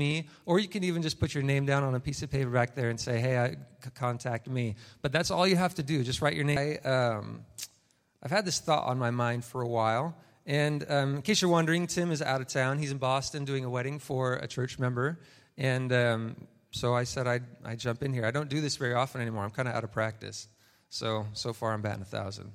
me, or you can even just put your name down on a piece of paper back there and say, hey, I, c- contact me. But that's all you have to do. Just write your name. I, um, I've had this thought on my mind for a while. And um, in case you're wondering, Tim is out of town. He's in Boston doing a wedding for a church member. And um, so I said I'd, I'd jump in here. I don't do this very often anymore. I'm kind of out of practice. So, so far I'm batting a thousand.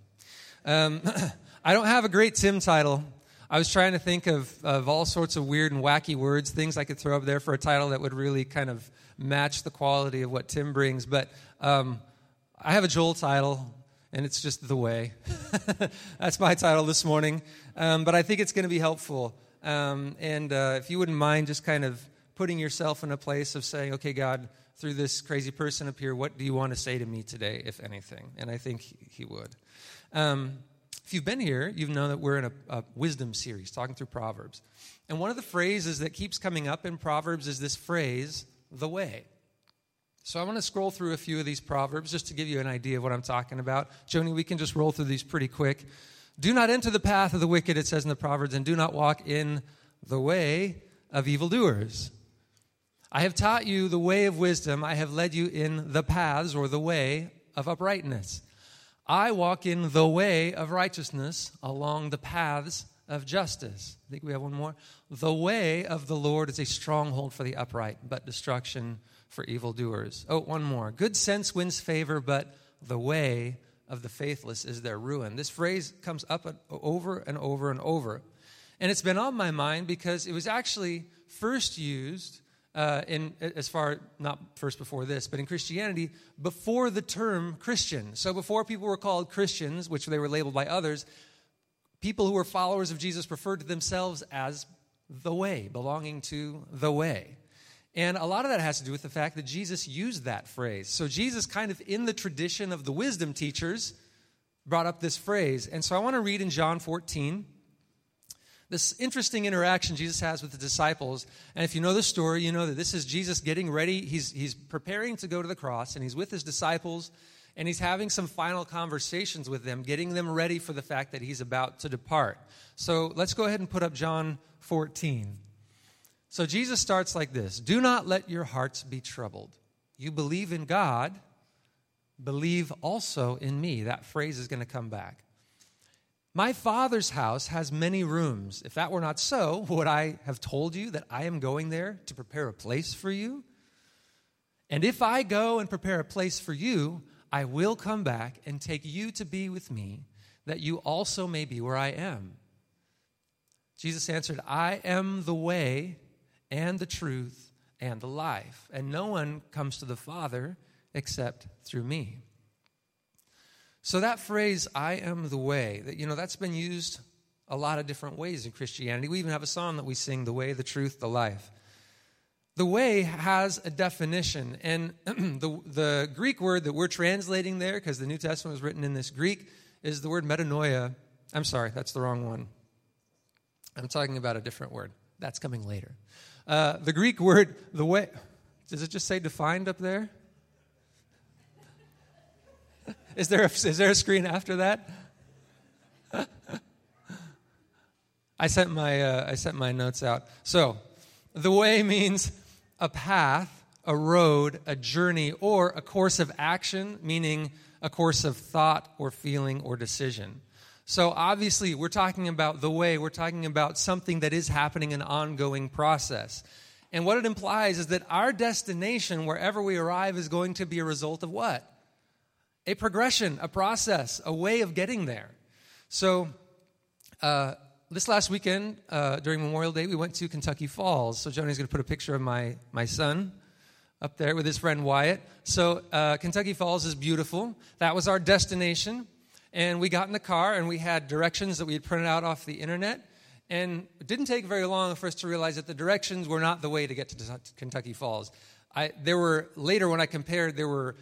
Um, I don't have a great Tim title. I was trying to think of, of all sorts of weird and wacky words, things I could throw up there for a title that would really kind of match the quality of what Tim brings. But um, I have a Joel title, and it's just The Way. That's my title this morning. Um, but I think it's going to be helpful. Um, and uh, if you wouldn't mind just kind of putting yourself in a place of saying, okay, God, through this crazy person up here, what do you want to say to me today, if anything? And I think he would. If you've been here, you know that we're in a, a, wisdom series talking through Proverbs. And one of the phrases that keeps coming up in Proverbs is this phrase, the way. So I want to scroll through a few of these Proverbs just to give you an idea of what I'm talking about. Joni, we can just roll through these pretty quick. Do not enter the path of the wicked, it says in the Proverbs, and do not walk in the way of evildoers. I have taught you the way of wisdom. I have led you in the paths or the way of uprightness. I walk in the way of righteousness along the paths of justice. I think we have one more. The way of the Lord is a stronghold for the upright, but destruction for evildoers. Oh, one more. Good sense wins favor, but the way of the faithless is their ruin. This phrase comes up over and over and over. And it's been on my mind because it was actually first used uh, in as far not first before this, but in Christianity before the term Christian. So before people were called Christians, which they were labeled by others, people who were followers of Jesus referred to themselves as the way, belonging to the way. And a lot of that has to do with the fact that Jesus used that phrase. So Jesus, kind of in the tradition of the wisdom teachers, brought up this phrase. And so I want to read in John 14 this interesting interaction Jesus has with the disciples. And if you know the story, you know that this is Jesus getting ready. He's, he's preparing to go to the cross, and he's with his disciples, and he's having some final conversations with them, getting them ready for the fact that he's about to depart. So let's go ahead and put up John 14. So Jesus starts like this Do not let your hearts be troubled. You believe in God, believe also in me. That phrase is going to come back. My Father's house has many rooms. If that were not so, would I have told you that I am going there to prepare a place for you? And if I go and prepare a place for you, I will come back and take you to be with me, that you also may be where I am. Jesus answered, I am the way and the truth and the life, and no one comes to the Father except through me. So that phrase, I am the way, that you know, that's been used a lot of different ways in Christianity. We even have a song that we sing, The Way, the Truth, the Life. The way has a definition, and the, the Greek word that we're translating there, because the New Testament was written in this Greek, is the word metanoia. I'm sorry, that's the wrong one. I'm talking about a different word. That's coming later. Uh, the Greek word, the way, does it just say defined up there? Is there a, is there a screen after that? I sent my uh, I sent my notes out. So, the way means a path, a road, a journey, or a course of action, meaning a course of thought or feeling or decision. So, obviously, we're talking about the way, we're talking about something that is happening, an ongoing process. And what it implies is that our destination, wherever we arrive, is going to be a result of what? A progression, a process, a way of getting there. So, uh, this last weekend uh, during Memorial Day, we went to Kentucky Falls. So, Joni's going to put a picture of my, my son up there with his friend Wyatt. So, uh, Kentucky Falls is beautiful. That was our destination. And we got in the car and we had directions that we had printed out off the internet. And it didn't take very long for us to realize that the directions were not the way to get to Kentucky Falls. I, there were later when I compared, there were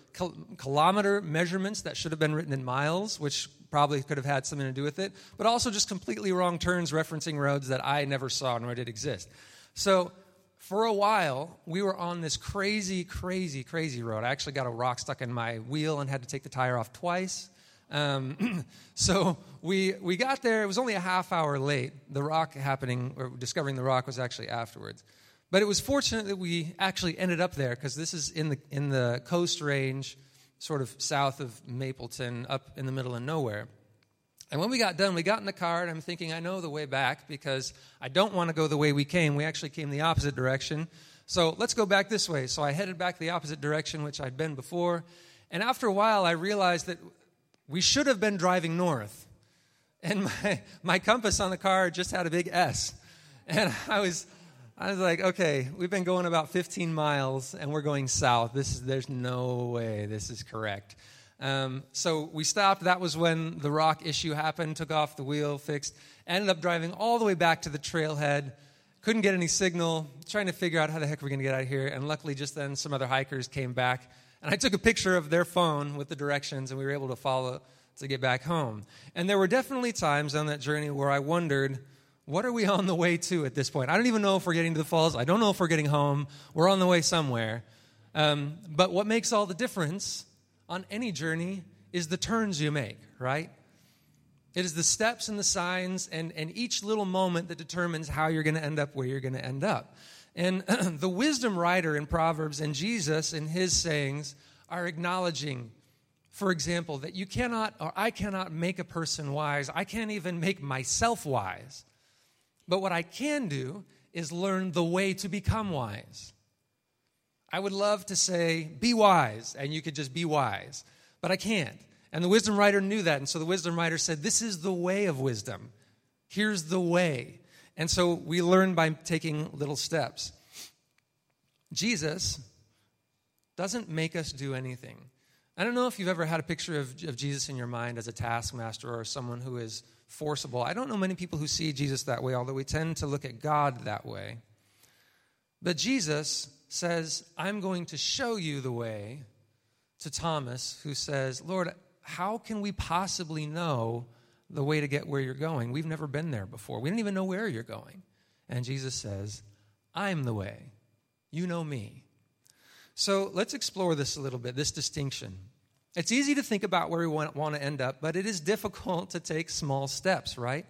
kilometer measurements that should have been written in miles, which probably could have had something to do with it, but also just completely wrong turns referencing roads that I never saw nor did exist. So for a while, we were on this crazy, crazy, crazy road. I actually got a rock stuck in my wheel and had to take the tire off twice. Um, so we, we got there. It was only a half hour late. The rock happening, or discovering the rock was actually afterwards. But it was fortunate that we actually ended up there because this is in the, in the coast range, sort of south of Mapleton, up in the middle of nowhere. And when we got done, we got in the car, and I'm thinking, I know the way back because I don't want to go the way we came. We actually came the opposite direction. So let's go back this way. So I headed back the opposite direction, which I'd been before. And after a while, I realized that we should have been driving north. And my, my compass on the car just had a big S. And I was I was like, okay, we've been going about 15 miles and we're going south. This is, there's no way this is correct. Um, so we stopped. That was when the rock issue happened. Took off the wheel, fixed. Ended up driving all the way back to the trailhead. Couldn't get any signal. Trying to figure out how the heck we're going to get out of here. And luckily, just then, some other hikers came back. And I took a picture of their phone with the directions, and we were able to follow to get back home. And there were definitely times on that journey where I wondered, what are we on the way to at this point? I don't even know if we're getting to the falls. I don't know if we're getting home. We're on the way somewhere. Um, but what makes all the difference on any journey is the turns you make, right? It is the steps and the signs and, and each little moment that determines how you're going to end up where you're going to end up. And the wisdom writer in Proverbs and Jesus in his sayings are acknowledging, for example, that you cannot, or I cannot make a person wise. I can't even make myself wise. But what I can do is learn the way to become wise. I would love to say, be wise, and you could just be wise, but I can't. And the wisdom writer knew that. And so the wisdom writer said, This is the way of wisdom. Here's the way. And so we learn by taking little steps. Jesus doesn't make us do anything. I don't know if you've ever had a picture of, of Jesus in your mind as a taskmaster or someone who is forcible. I don't know many people who see Jesus that way, although we tend to look at God that way. But Jesus says, I'm going to show you the way to Thomas, who says, Lord, how can we possibly know the way to get where you're going? We've never been there before. We don't even know where you're going. And Jesus says, I'm the way. You know me. So let's explore this a little bit, this distinction. It's easy to think about where we want, want to end up, but it is difficult to take small steps, right?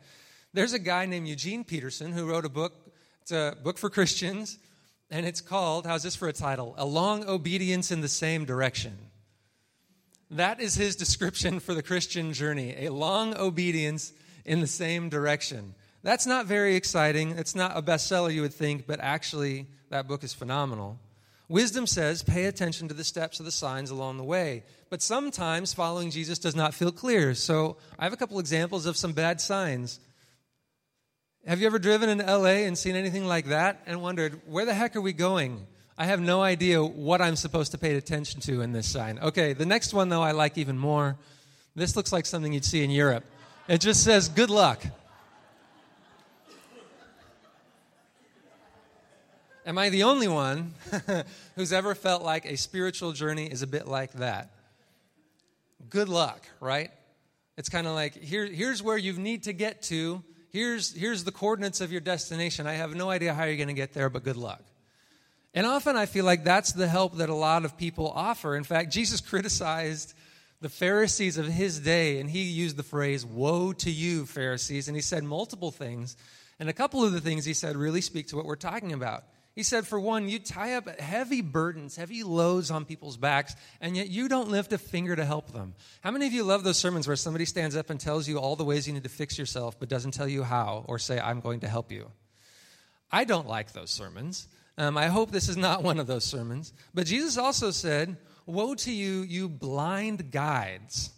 There's a guy named Eugene Peterson who wrote a book. It's a book for Christians, and it's called, how's this for a title? A Long Obedience in the Same Direction. That is his description for the Christian journey a long obedience in the same direction. That's not very exciting. It's not a bestseller, you would think, but actually, that book is phenomenal. Wisdom says, pay attention to the steps of the signs along the way. But sometimes following Jesus does not feel clear. So I have a couple examples of some bad signs. Have you ever driven in LA and seen anything like that and wondered, where the heck are we going? I have no idea what I'm supposed to pay attention to in this sign. Okay, the next one, though, I like even more. This looks like something you'd see in Europe. It just says, good luck. Am I the only one who's ever felt like a spiritual journey is a bit like that? Good luck, right? It's kind of like here, here's where you need to get to. Here's, here's the coordinates of your destination. I have no idea how you're going to get there, but good luck. And often I feel like that's the help that a lot of people offer. In fact, Jesus criticized the Pharisees of his day, and he used the phrase, Woe to you, Pharisees. And he said multiple things. And a couple of the things he said really speak to what we're talking about. He said, for one, you tie up heavy burdens, heavy loads on people's backs, and yet you don't lift a finger to help them. How many of you love those sermons where somebody stands up and tells you all the ways you need to fix yourself, but doesn't tell you how or say, I'm going to help you? I don't like those sermons. Um, I hope this is not one of those sermons. But Jesus also said, Woe to you, you blind guides.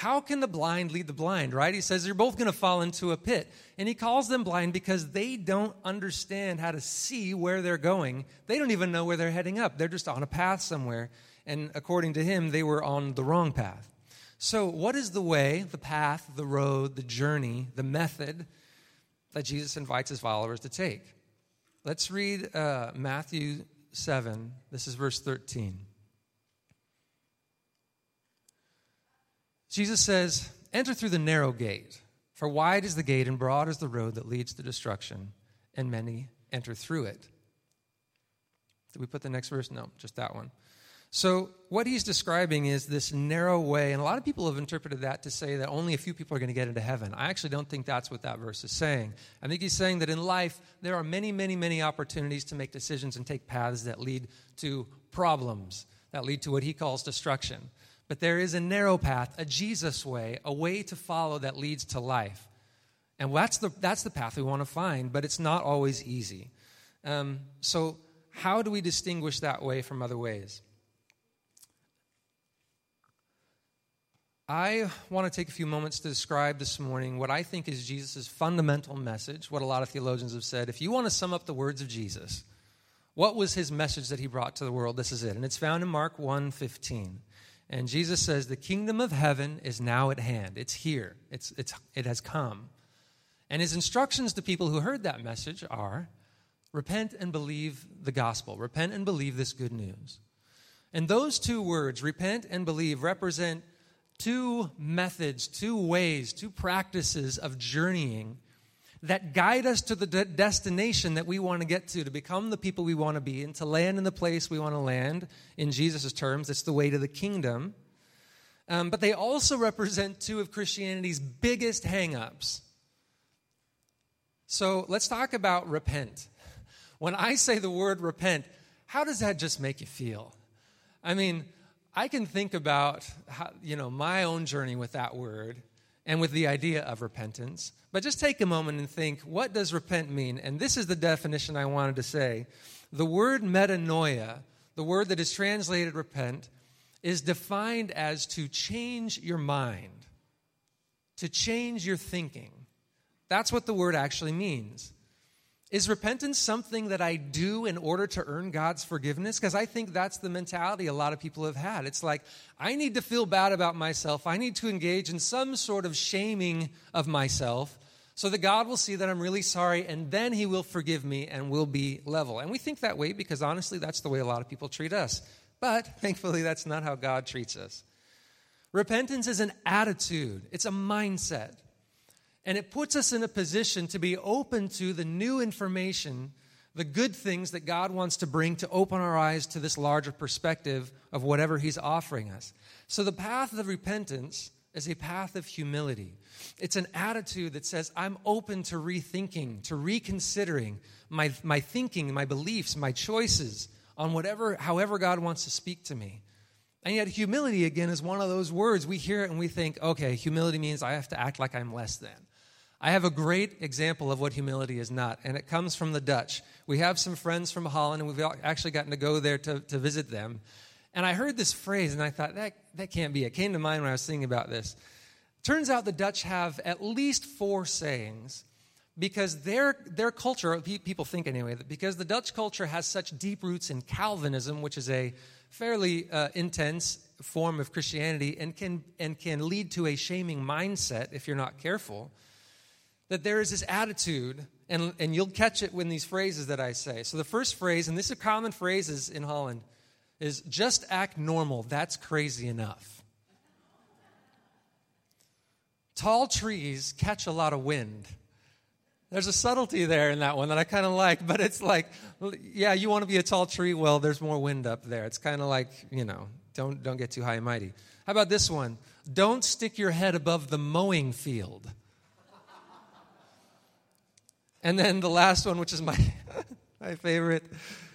How can the blind lead the blind, right? He says they're both going to fall into a pit. And he calls them blind because they don't understand how to see where they're going. They don't even know where they're heading up. They're just on a path somewhere. And according to him, they were on the wrong path. So, what is the way, the path, the road, the journey, the method that Jesus invites his followers to take? Let's read uh, Matthew 7. This is verse 13. Jesus says, Enter through the narrow gate, for wide is the gate and broad is the road that leads to destruction, and many enter through it. Did we put the next verse? No, just that one. So, what he's describing is this narrow way, and a lot of people have interpreted that to say that only a few people are going to get into heaven. I actually don't think that's what that verse is saying. I think he's saying that in life, there are many, many, many opportunities to make decisions and take paths that lead to problems, that lead to what he calls destruction. But there is a narrow path, a Jesus way, a way to follow that leads to life. And that's the, that's the path we want to find, but it's not always easy. Um, so, how do we distinguish that way from other ways? I want to take a few moments to describe this morning what I think is Jesus' fundamental message, what a lot of theologians have said. If you want to sum up the words of Jesus, what was his message that he brought to the world? This is it. And it's found in Mark 1:15. And Jesus says, "The kingdom of heaven is now at hand. It's here. It's, it's, it has come." And his instructions to people who heard that message are repent and believe the gospel. Repent and believe this good news. And those two words, repent and believe, represent two methods, two ways, two practices of journeying that guide us to the de- destination that we want to get to, to become the people we want to be, and to land in the place we want to land. In Jesus' terms, it's the way to the kingdom. Um, but they also represent two of Christianity's biggest hangups. So let's talk about repent. When I say the word repent, how does that just make you feel? I mean, I can think about how, you know my own journey with that word and with the idea of repentance. But just take a moment and think, what does repent mean? And this is the definition I wanted to say. The word metanoia, the word that is translated repent, is defined as to change your mind, to change your thinking. That's what the word actually means. Is repentance something that I do in order to earn God's forgiveness? Because I think that's the mentality a lot of people have had. It's like, I need to feel bad about myself. I need to engage in some sort of shaming of myself so that God will see that I'm really sorry and then He will forgive me and we'll be level. And we think that way because honestly, that's the way a lot of people treat us. But thankfully, that's not how God treats us. Repentance is an attitude, it's a mindset. And it puts us in a position to be open to the new information, the good things that God wants to bring to open our eyes to this larger perspective of whatever He's offering us. So, the path of repentance is a path of humility. It's an attitude that says, I'm open to rethinking, to reconsidering my, my thinking, my beliefs, my choices on whatever, however God wants to speak to me. And yet, humility, again, is one of those words. We hear it and we think, okay, humility means I have to act like I'm less than. I have a great example of what humility is not, and it comes from the Dutch. We have some friends from Holland, and we've actually gotten to go there to, to visit them. And I heard this phrase, and I thought, that, that can't be. It came to mind when I was thinking about this. Turns out the Dutch have at least four sayings because their, their culture, people think anyway, that because the Dutch culture has such deep roots in Calvinism, which is a fairly uh, intense form of Christianity and can, and can lead to a shaming mindset if you're not careful that there is this attitude, and, and you'll catch it when these phrases that I say. So the first phrase, and these are common phrases in Holland, is just act normal. That's crazy enough. Tall trees catch a lot of wind. There's a subtlety there in that one that I kind of like, but it's like, yeah, you want to be a tall tree? Well, there's more wind up there. It's kind of like, you know, don't, don't get too high and mighty. How about this one? Don't stick your head above the mowing field. And then the last one, which is my, my favorite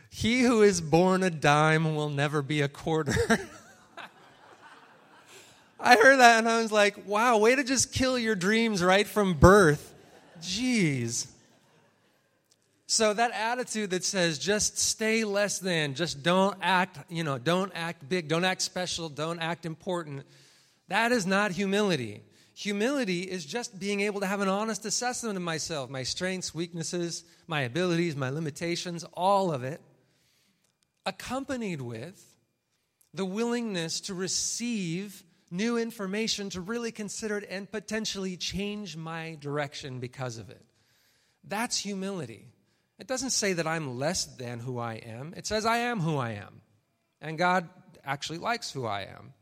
He who is born a dime will never be a quarter. I heard that and I was like, wow, way to just kill your dreams right from birth. Jeez. So that attitude that says just stay less than, just don't act, you know, don't act big, don't act special, don't act important, that is not humility. Humility is just being able to have an honest assessment of myself, my strengths, weaknesses, my abilities, my limitations, all of it, accompanied with the willingness to receive new information, to really consider it, and potentially change my direction because of it. That's humility. It doesn't say that I'm less than who I am, it says I am who I am. And God actually likes who I am.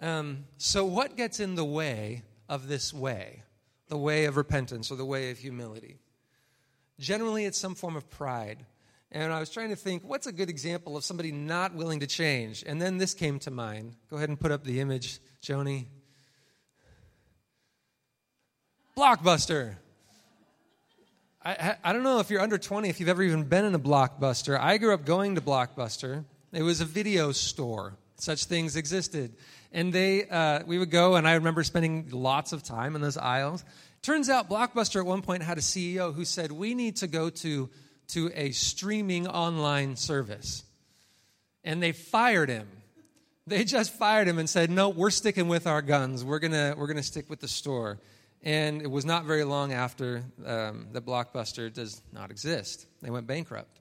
Um, so, what gets in the way of this way, the way of repentance or the way of humility. Generally, it's some form of pride. And I was trying to think, what's a good example of somebody not willing to change? And then this came to mind. Go ahead and put up the image, Joni. Blockbuster. I, I don't know if you're under 20, if you've ever even been in a Blockbuster. I grew up going to Blockbuster. It was a video store. Such things existed. And they, uh, we would go, and I remember spending lots of time in those aisles. Turns out Blockbuster at one point had a CEO who said, We need to go to, to a streaming online service. And they fired him. They just fired him and said, No, we're sticking with our guns. We're going we're to stick with the store. And it was not very long after um, the Blockbuster does not exist. They went bankrupt.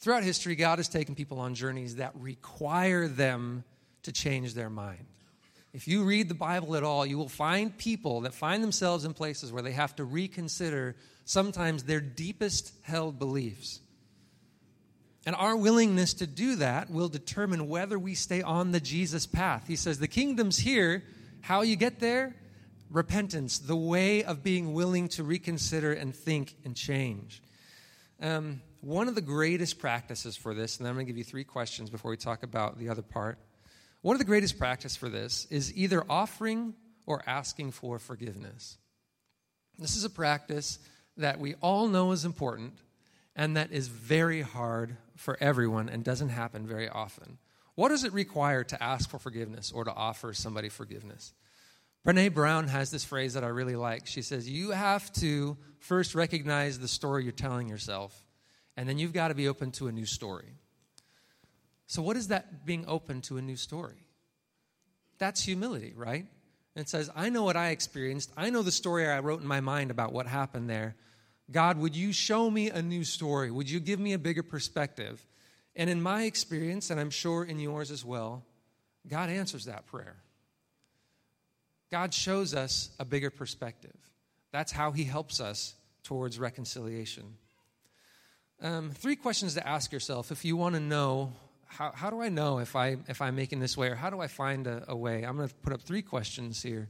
Throughout history, God has taken people on journeys that require them to change their mind. If you read the Bible at all, you will find people that find themselves in places where they have to reconsider sometimes their deepest held beliefs. And our willingness to do that will determine whether we stay on the Jesus path. He says, The kingdom's here. How you get there? repentance, the way of being willing to reconsider and think and change. Um, one of the greatest practices for this, and I'm going to give you three questions before we talk about the other part. One of the greatest practice for this is either offering or asking for forgiveness. This is a practice that we all know is important and that is very hard for everyone and doesn't happen very often. What does it require to ask for forgiveness or to offer somebody forgiveness? Brene Brown has this phrase that I really like. She says, You have to first recognize the story you're telling yourself, and then you've got to be open to a new story. So, what is that being open to a new story? That's humility, right? And it says, I know what I experienced. I know the story I wrote in my mind about what happened there. God, would you show me a new story? Would you give me a bigger perspective? And in my experience, and I'm sure in yours as well, God answers that prayer. God shows us a bigger perspective. That's how He helps us towards reconciliation. Um, three questions to ask yourself if you want to know how, how do I know if, I, if I'm making this way or how do I find a, a way? I'm going to put up three questions here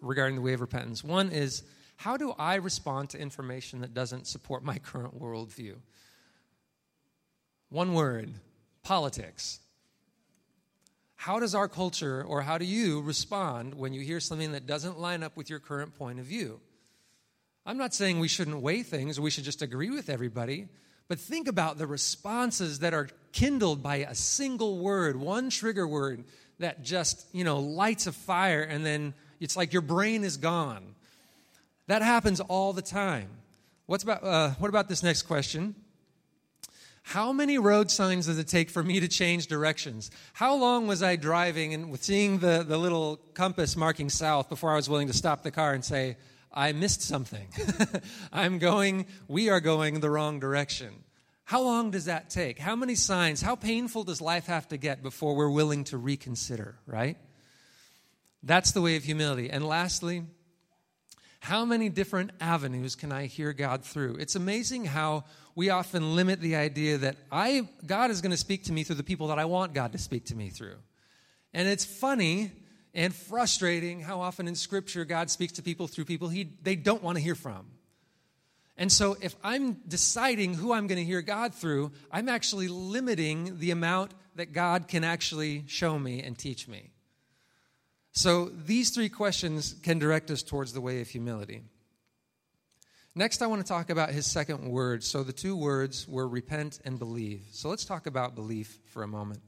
regarding the way of repentance. One is how do I respond to information that doesn't support my current worldview? One word politics. How does our culture or how do you respond when you hear something that doesn't line up with your current point of view? I'm not saying we shouldn't weigh things or we should just agree with everybody, but think about the responses that are kindled by a single word, one trigger word that just, you know, lights a fire and then it's like your brain is gone. That happens all the time. What's about, uh, what about this next question? How many road signs does it take for me to change directions? How long was I driving and seeing the, the little compass marking south before I was willing to stop the car and say, I missed something? I'm going, we are going the wrong direction. How long does that take? How many signs? How painful does life have to get before we're willing to reconsider, right? That's the way of humility. And lastly, how many different avenues can I hear God through? It's amazing how we often limit the idea that I God is going to speak to me through the people that I want God to speak to me through. And it's funny and frustrating how often in scripture God speaks to people through people he they don't want to hear from. And so if I'm deciding who I'm going to hear God through, I'm actually limiting the amount that God can actually show me and teach me. So these three questions can direct us towards the way of humility. Next, I want to talk about his second word. So the two words were repent and believe. So let's talk about belief for a moment.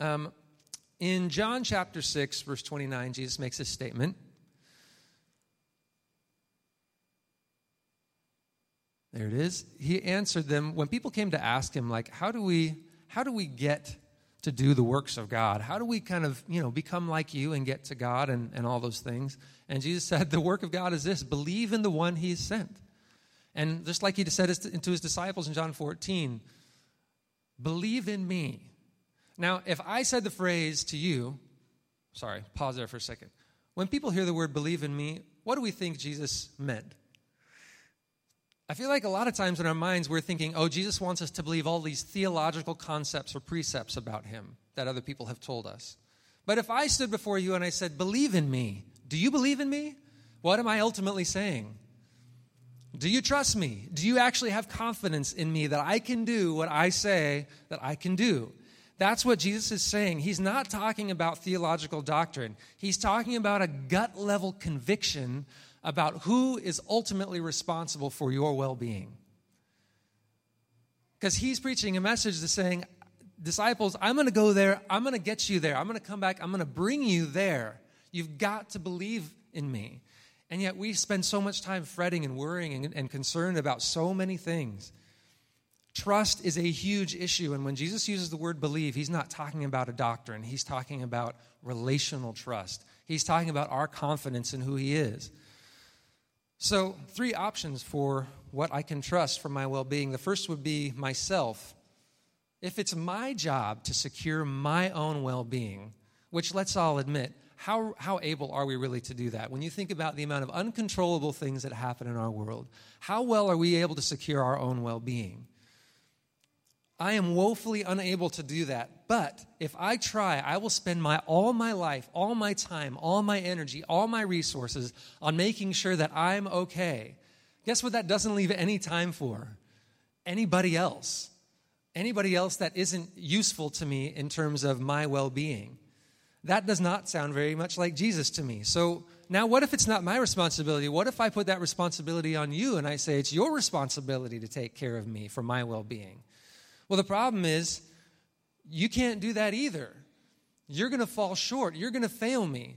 Um, in John chapter 6, verse 29, Jesus makes a statement. There it is. He answered them when people came to ask him, like, how do we, how do we get to do the works of God? How do we kind of, you know, become like you and get to God and, and all those things? And Jesus said, The work of God is this believe in the one he has sent. And just like he said to his disciples in John 14, believe in me. Now, if I said the phrase to you, sorry, pause there for a second. When people hear the word believe in me, what do we think Jesus meant? I feel like a lot of times in our minds we're thinking, oh, Jesus wants us to believe all these theological concepts or precepts about him that other people have told us. But if I stood before you and I said, believe in me, do you believe in me? What am I ultimately saying? Do you trust me? Do you actually have confidence in me that I can do what I say that I can do? That's what Jesus is saying. He's not talking about theological doctrine, he's talking about a gut level conviction about who is ultimately responsible for your well being. Because he's preaching a message that's saying, disciples, I'm going to go there. I'm going to get you there. I'm going to come back. I'm going to bring you there. You've got to believe in me. And yet we spend so much time fretting and worrying and, and concerned about so many things. Trust is a huge issue. And when Jesus uses the word believe, he's not talking about a doctrine, he's talking about relational trust. He's talking about our confidence in who he is. So, three options for what I can trust for my well being. The first would be myself. If it's my job to secure my own well being, which let's all admit, how, how able are we really to do that? When you think about the amount of uncontrollable things that happen in our world, how well are we able to secure our own well being? I am woefully unable to do that. But if I try, I will spend my all my life, all my time, all my energy, all my resources on making sure that I'm okay. Guess what that doesn't leave any time for? Anybody else. Anybody else that isn't useful to me in terms of my well-being. That does not sound very much like Jesus to me. So now, what if it's not my responsibility? What if I put that responsibility on you and I say it's your responsibility to take care of me for my well being? Well, the problem is you can't do that either. You're going to fall short, you're going to fail me.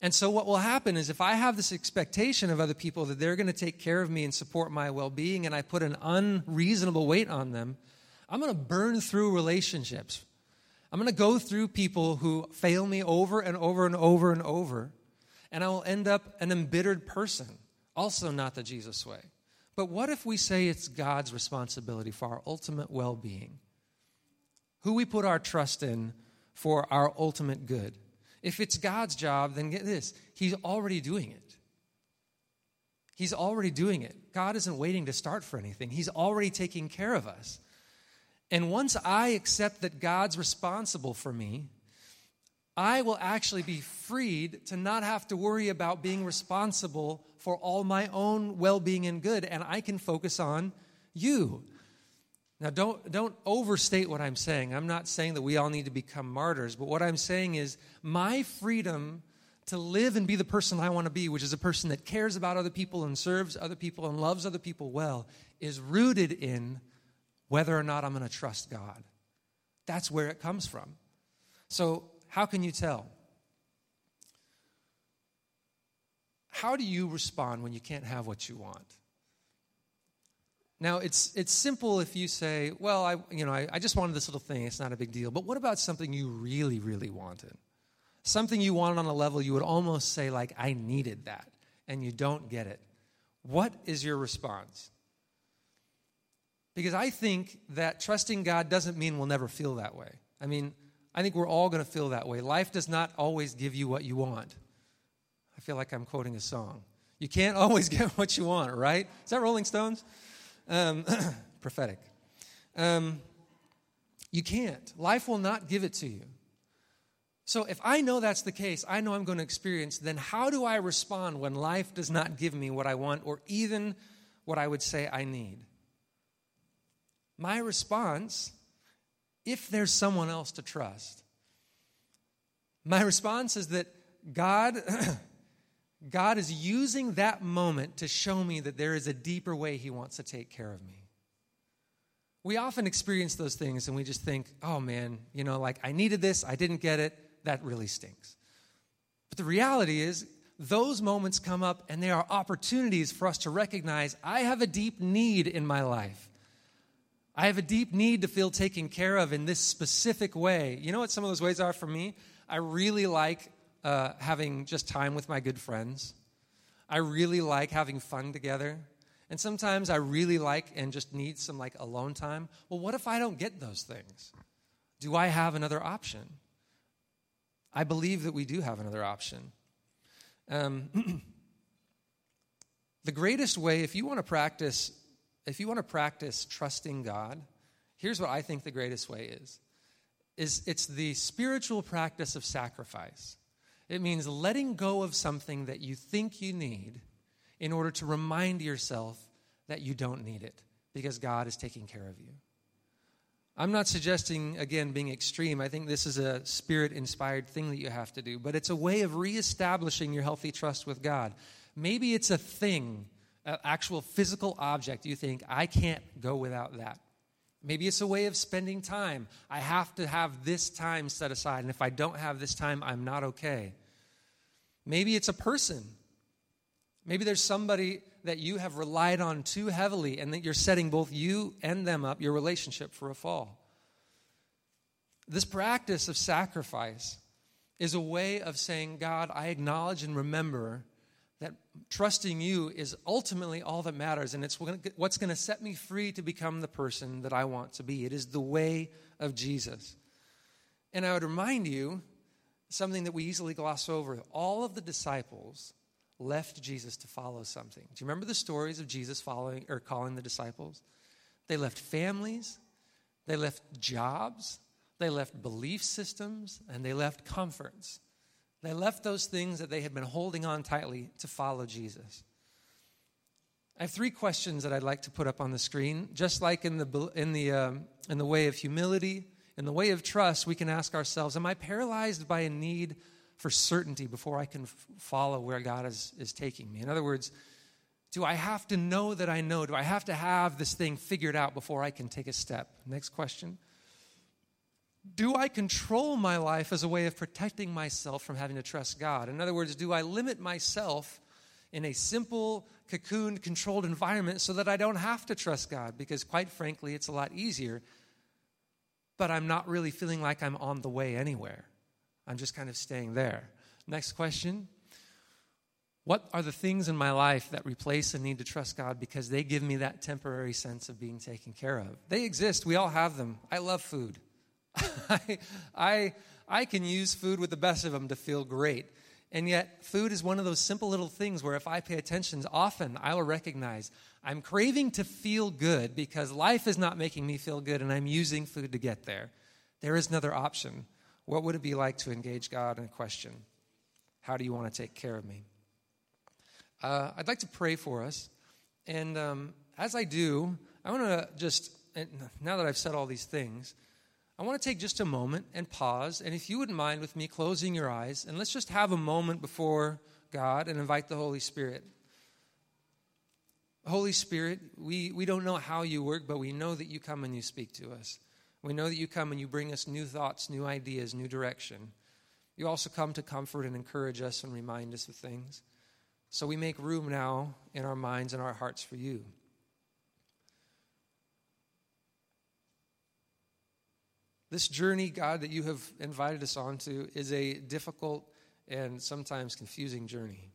And so, what will happen is if I have this expectation of other people that they're going to take care of me and support my well being, and I put an unreasonable weight on them, I'm going to burn through relationships I'm going to go through people who fail me over and over and over and over, and I will end up an embittered person. Also, not the Jesus way. But what if we say it's God's responsibility for our ultimate well being? Who we put our trust in for our ultimate good. If it's God's job, then get this He's already doing it. He's already doing it. God isn't waiting to start for anything, He's already taking care of us. And once I accept that God's responsible for me, I will actually be freed to not have to worry about being responsible for all my own well being and good, and I can focus on you. Now, don't, don't overstate what I'm saying. I'm not saying that we all need to become martyrs, but what I'm saying is my freedom to live and be the person I want to be, which is a person that cares about other people and serves other people and loves other people well, is rooted in whether or not I'm going to trust God. That's where it comes from. So, how can you tell? How do you respond when you can't have what you want? Now, it's, it's simple if you say, well, I, you know, I, I just wanted this little thing, it's not a big deal. But what about something you really, really wanted? Something you wanted on a level you would almost say, like, I needed that, and you don't get it. What is your response? Because I think that trusting God doesn't mean we'll never feel that way. I mean, I think we're all going to feel that way. Life does not always give you what you want. I feel like I'm quoting a song. You can't always get what you want, right? Is that Rolling Stones? Um, prophetic. Um, you can't. Life will not give it to you. So if I know that's the case, I know I'm going to experience, then how do I respond when life does not give me what I want or even what I would say I need? my response, if there's someone else to trust, my response is that God, God is using that moment to show me that there is a deeper way He wants to take care of me. We often experience those things and we just think, oh man, you know, like I needed this, I didn't get it, that really stinks. But the reality is, those moments come up and they are opportunities for us to recognize I have a deep need in my life. I have a deep need to feel taken care of in this specific way. You know what some of those ways are for me? I really like uh, having just time with my good friends. I really like having fun together. And sometimes I really like and just need some like alone time. Well, what if I don't get those things? Do I have another option? I believe that we do have another option. Um, the greatest way, if you want to practice if you want to practice trusting God, here's what I think the greatest way is. Is it's the spiritual practice of sacrifice. It means letting go of something that you think you need in order to remind yourself that you don't need it because God is taking care of you. I'm not suggesting, again, being extreme. I think this is a spirit inspired thing that you have to do, but it's a way of reestablishing your healthy trust with God. Maybe it's a thing, an actual physical object. You think, I can't go without that. Maybe it's a way of spending time. I have to have this time set aside, and if I don't have this time, I'm not okay. Maybe it's a person. Maybe there's somebody that you have relied on too heavily and that you're setting both you and them up, your relationship, for a fall. This practice of sacrifice is a way of saying, God, I acknowledge and remember that trusting you is ultimately all that matters, and it's what's going to set me free to become the person that I want to be. It is the way of Jesus. And I would remind you something that we easily gloss over all of the disciples left Jesus to follow something. Do you remember the stories of Jesus following or calling the disciples? They left families, they left jobs, they left belief systems, and they left comforts. They left those things that they had been holding on tightly to follow Jesus. I have three questions that I'd like to put up on the screen. Just like in the, in the, um, in the way of humility, in the way of trust, we can ask ourselves Am I paralyzed by a need for certainty before I can f- follow where God is, is taking me. In other words, do I have to know that I know? Do I have to have this thing figured out before I can take a step? Next question. Do I control my life as a way of protecting myself from having to trust God? In other words, do I limit myself in a simple, cocooned, controlled environment so that I don't have to trust God? Because, quite frankly, it's a lot easier, but I'm not really feeling like I'm on the way anywhere. I'm just kind of staying there. Next question. What are the things in my life that replace the need to trust God because they give me that temporary sense of being taken care of? They exist. We all have them. I love food. I, I, I can use food with the best of them to feel great. And yet, food is one of those simple little things where if I pay attention, often I will recognize I'm craving to feel good because life is not making me feel good and I'm using food to get there. There is another option. What would it be like to engage God in a question? How do you want to take care of me? Uh, I'd like to pray for us. And um, as I do, I want to just, now that I've said all these things, I want to take just a moment and pause. And if you wouldn't mind with me closing your eyes, and let's just have a moment before God and invite the Holy Spirit. Holy Spirit, we, we don't know how you work, but we know that you come and you speak to us. We know that you come and you bring us new thoughts, new ideas, new direction. You also come to comfort and encourage us and remind us of things. So we make room now in our minds and our hearts for you. This journey, God, that you have invited us onto is a difficult and sometimes confusing journey.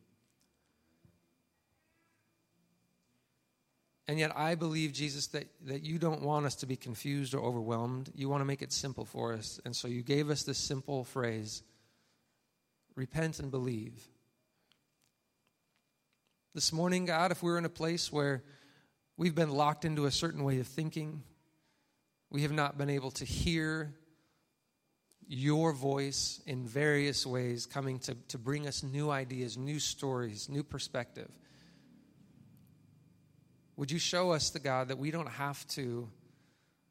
And yet, I believe, Jesus, that, that you don't want us to be confused or overwhelmed. You want to make it simple for us. And so you gave us this simple phrase repent and believe. This morning, God, if we're in a place where we've been locked into a certain way of thinking, we have not been able to hear your voice in various ways coming to, to bring us new ideas, new stories, new perspective. Would you show us the God that we don't have to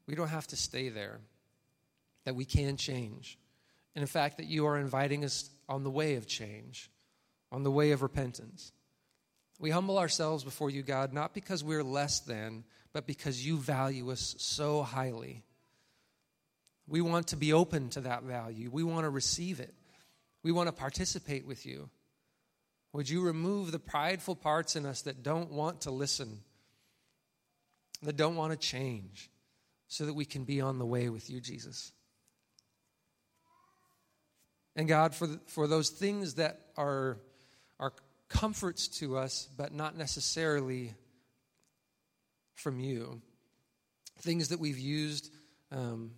we don't have to stay there. That we can change. And in fact that you are inviting us on the way of change, on the way of repentance. We humble ourselves before you, God, not because we're less than, but because you value us so highly. We want to be open to that value. We want to receive it. We want to participate with you. Would you remove the prideful parts in us that don't want to listen that don't want to change so that we can be on the way with you, Jesus. And God, for, for those things that are, are comforts to us, but not necessarily from you, things that we've used um,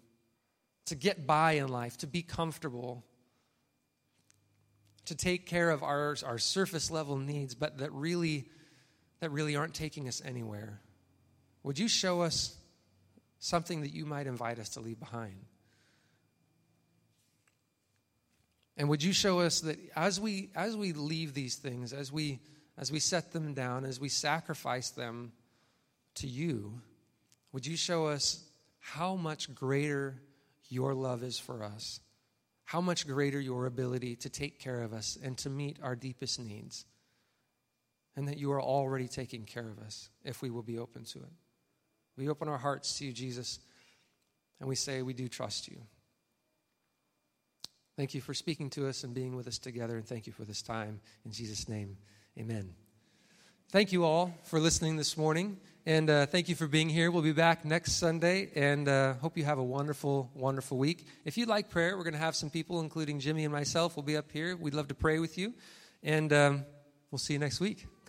to get by in life, to be comfortable, to take care of our, our surface level needs, but that really, that really aren't taking us anywhere. Would you show us something that you might invite us to leave behind? And would you show us that as we as we leave these things, as we as we set them down, as we sacrifice them, to you, would you show us how much greater your love is for us? How much greater your ability to take care of us and to meet our deepest needs? And that you are already taking care of us if we will be open to it. We open our hearts to you, Jesus, and we say we do trust you. Thank you for speaking to us and being with us together, and thank you for this time. In Jesus' name, amen. Thank you all for listening this morning, and uh, thank you for being here. We'll be back next Sunday, and uh, hope you have a wonderful, wonderful week. If you'd like prayer, we're going to have some people, including Jimmy and myself, will be up here. We'd love to pray with you, and um, we'll see you next week.